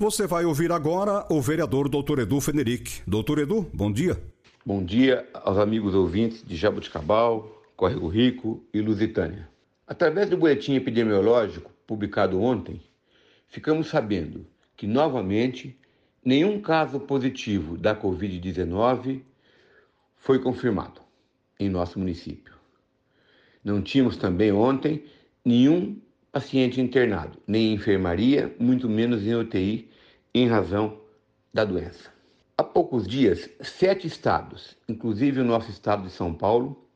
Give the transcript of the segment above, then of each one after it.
Você vai ouvir agora o vereador Dr. Edu Fenerick. Doutor Edu, bom dia. Bom dia aos amigos ouvintes de Jabuticabal, Córrego Rico e Lusitânia. Através do boletim epidemiológico publicado ontem, ficamos sabendo que, novamente, nenhum caso positivo da Covid-19 foi confirmado em nosso município. Não tínhamos também ontem nenhum paciente internado, nem em enfermaria, muito menos em UTI, em razão da doença. Há poucos dias, sete estados, inclusive o nosso estado de São Paulo,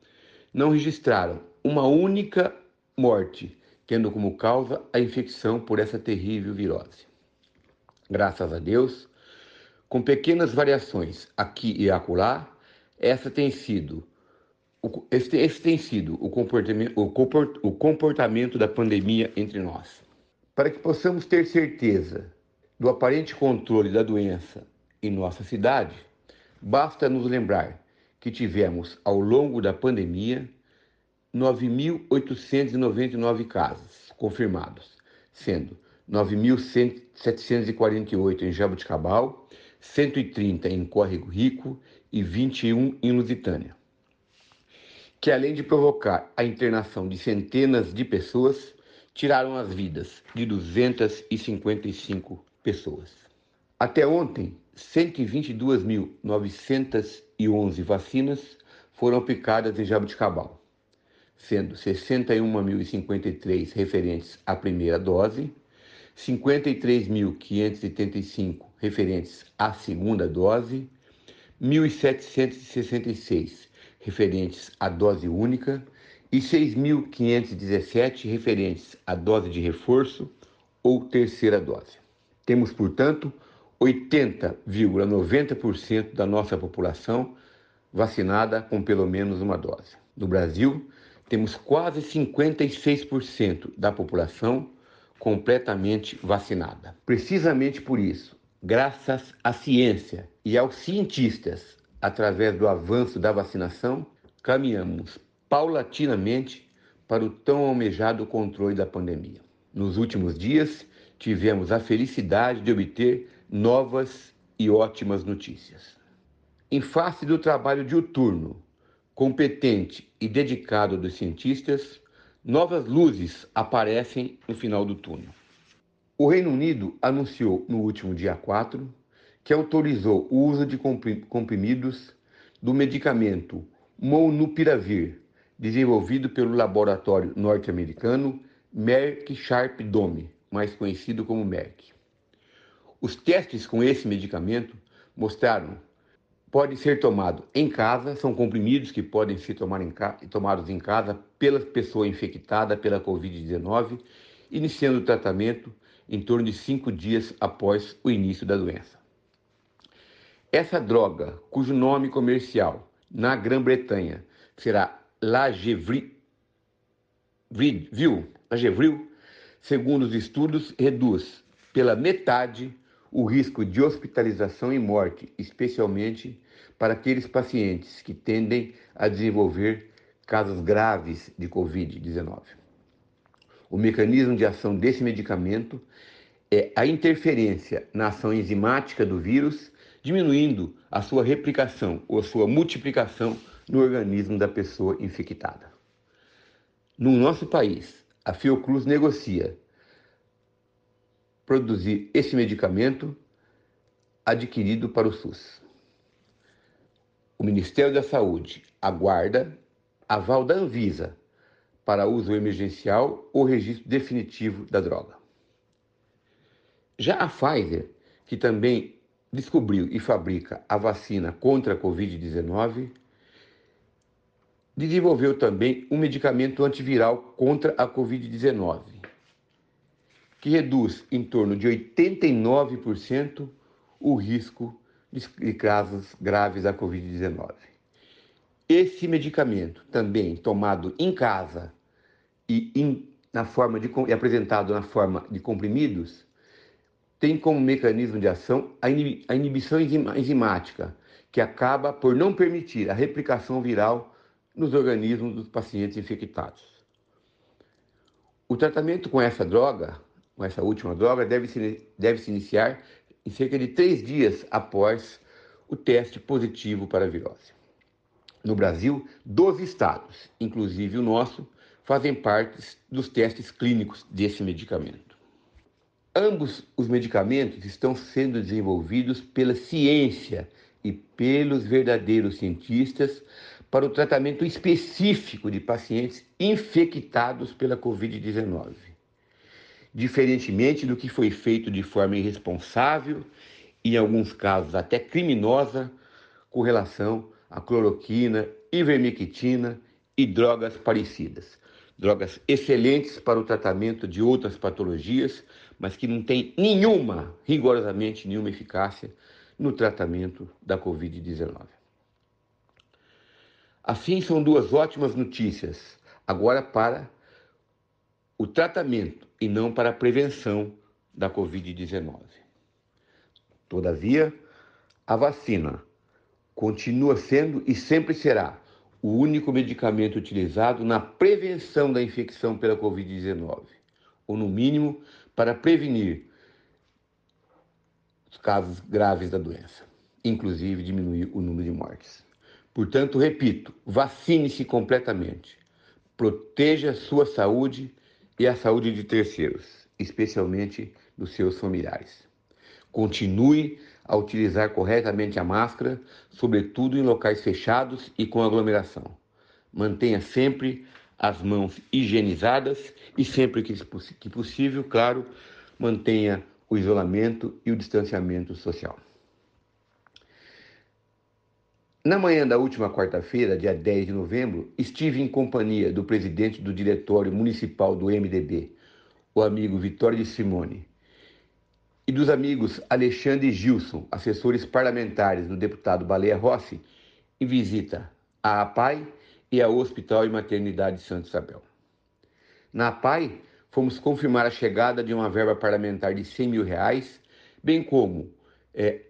não registraram uma única morte, tendo como causa a infecção por essa terrível virose. Graças a Deus, com pequenas variações aqui e acolá, essa tem sido esse tem sido o comportamento, o, comport, o comportamento da pandemia entre nós. Para que possamos ter certeza do aparente controle da doença em nossa cidade, basta nos lembrar que tivemos, ao longo da pandemia, 9.899 casos confirmados, sendo 9.748 em Jabuticabal, 130 em Córrego Rico e 21 em Lusitânia que além de provocar a internação de centenas de pessoas, tiraram as vidas de 255 pessoas. Até ontem, 122.911 vacinas foram aplicadas em Jabuticabal, sendo 61.053 referentes à primeira dose, 53.575 referentes à segunda dose, 1.766 referentes à dose única e 6.517 referentes à dose de reforço ou terceira dose. Temos, portanto, 80,90% da nossa população vacinada com pelo menos uma dose. No Brasil, temos quase 56% da população completamente vacinada. Precisamente por isso, graças à ciência e aos cientistas, através do avanço da vacinação, caminhamos paulatinamente para o tão almejado controle da pandemia. Nos últimos dias, tivemos a felicidade de obter novas e ótimas notícias. Em face do trabalho diuturno, competente e dedicado dos cientistas, novas luzes aparecem no final do túnel. O Reino Unido anunciou no último dia 4 que autorizou o uso de comprimidos do medicamento Molnupiravir, desenvolvido pelo laboratório norte-americano Merck Sharp Dome, mais conhecido como Merck. Os testes com esse medicamento mostraram pode ser tomado em casa, são comprimidos que podem ser tomar em tomados em casa pela pessoa infectada pela Covid-19, iniciando o tratamento em torno de cinco dias após o início da doença. Essa droga, cujo nome comercial na Grã-Bretanha será Lagevril, Lagevril, segundo os estudos, reduz pela metade o risco de hospitalização e morte, especialmente para aqueles pacientes que tendem a desenvolver casos graves de Covid-19. O mecanismo de ação desse medicamento é a interferência na ação enzimática do vírus diminuindo a sua replicação ou a sua multiplicação no organismo da pessoa infectada. No nosso país, a Fiocruz negocia produzir esse medicamento adquirido para o SUS. O Ministério da Saúde aguarda aval da Anvisa para uso emergencial ou registro definitivo da droga. Já a Pfizer, que também descobriu e fabrica a vacina contra a Covid-19, desenvolveu também um medicamento antiviral contra a Covid-19, que reduz em torno de 89% o risco de casos graves da Covid-19. Esse medicamento, também tomado em casa e, in, na forma de, apresentado na forma de comprimidos, tem como mecanismo de ação a inibição enzimática, que acaba por não permitir a replicação viral nos organismos dos pacientes infectados. O tratamento com essa droga, com essa última droga, deve se, deve se iniciar em cerca de três dias após o teste positivo para a virose. No Brasil, 12 estados, inclusive o nosso, fazem parte dos testes clínicos desse medicamento. Ambos os medicamentos estão sendo desenvolvidos pela ciência e pelos verdadeiros cientistas para o tratamento específico de pacientes infectados pela Covid-19. Diferentemente do que foi feito de forma irresponsável e, em alguns casos, até criminosa, com relação à cloroquina, ivermectina e drogas parecidas. Drogas excelentes para o tratamento de outras patologias, mas que não têm nenhuma, rigorosamente nenhuma eficácia no tratamento da Covid-19. Assim, são duas ótimas notícias, agora para o tratamento e não para a prevenção da Covid-19. Todavia, a vacina continua sendo e sempre será o único medicamento utilizado na prevenção da infecção pela Covid-19, ou no mínimo para prevenir os casos graves da doença, inclusive diminuir o número de mortes. Portanto, repito, vacine-se completamente. Proteja sua saúde e a saúde de terceiros, especialmente dos seus familiares. Continue a utilizar corretamente a máscara, sobretudo em locais fechados e com aglomeração. Mantenha sempre as mãos higienizadas e, sempre que, possível, claro, mantenha o isolamento e o distanciamento social. Na manhã da última quarta-feira, dia 10 de novembro, estive em companhia do presidente do Diretório Municipal do MDB, o amigo Vitório de Simone, e dos amigos Alexandre e Gilson, assessores parlamentares do deputado Baleia Rossi, em visita à APAI e ao Hospital e Maternidade Santa Isabel. Na APAI, fomos confirmar a chegada de uma verba parlamentar de 100 mil reais, bem como é,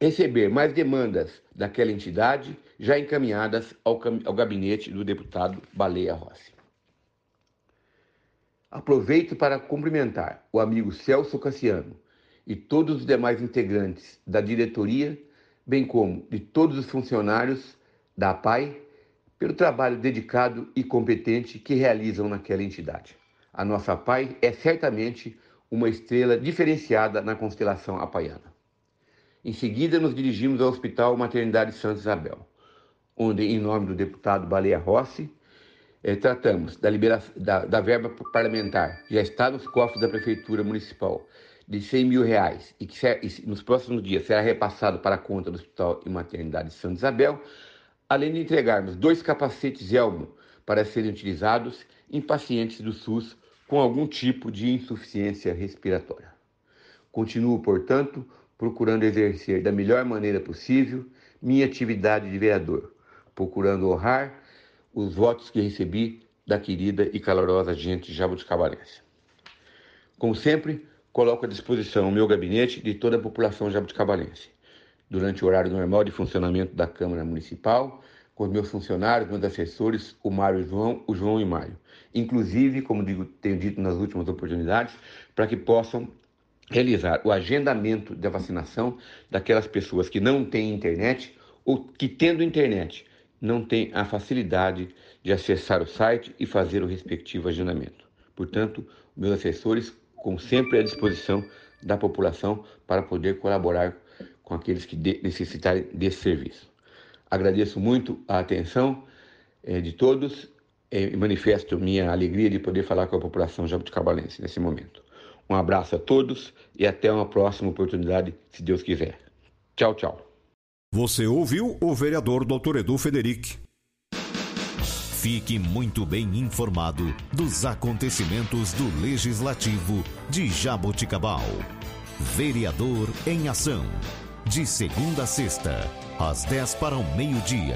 receber mais demandas daquela entidade já encaminhadas ao, ao gabinete do deputado Baleia Rossi. Aproveito para cumprimentar o amigo Celso Cassiano e todos os demais integrantes da diretoria, bem como de todos os funcionários da APAI, pelo trabalho dedicado e competente que realizam naquela entidade. A nossa APAI é certamente uma estrela diferenciada na constelação apaiana. Em seguida, nos dirigimos ao Hospital Maternidade Santa Isabel, onde, em nome do deputado Baleia Rossi, eh, tratamos da, liberação, da, da, verba parlamentar, já está nos cofres da Prefeitura Municipal, de 100 mil reais, e que nos próximos dias será repassado para a conta do Hospital e Maternidade Santa Isabel, além de entregarmos dois capacetes Elmo para serem utilizados em pacientes do SUS com algum tipo de insuficiência respiratória. Continuo, portanto, procurando exercer da melhor maneira possível minha atividade de vereador, procurando honrar os votos que recebi da querida e calorosa gente jabuticabalense. Como sempre, coloco à disposição o meu gabinete de toda a população jabuticabalense, durante o horário normal de funcionamento da Câmara Municipal, com os meus funcionários, meus assessores, o Mário e o João, o João e o Mário. Inclusive, como digo, tenho dito nas últimas oportunidades, para que possam realizar o agendamento da vacinação daquelas pessoas que não têm internet ou que, tendo internet, não tem a facilidade de acessar o site e fazer o respectivo agendamento. Portanto, meus assessores, como sempre, à disposição da população para poder colaborar com aqueles que necessitarem desse serviço. Agradeço muito a atenção eh, de todos eh, e manifesto minha alegria de poder falar com a população jabuticabalense nesse momento. Um abraço a todos e até uma próxima oportunidade, se Deus quiser. Tchau, tchau. Você ouviu o vereador Dr. Edu Federic. Fique muito bem informado dos acontecimentos do Legislativo de Jaboticabal. Vereador em Ação. De segunda a sexta, às 10 para o meio-dia.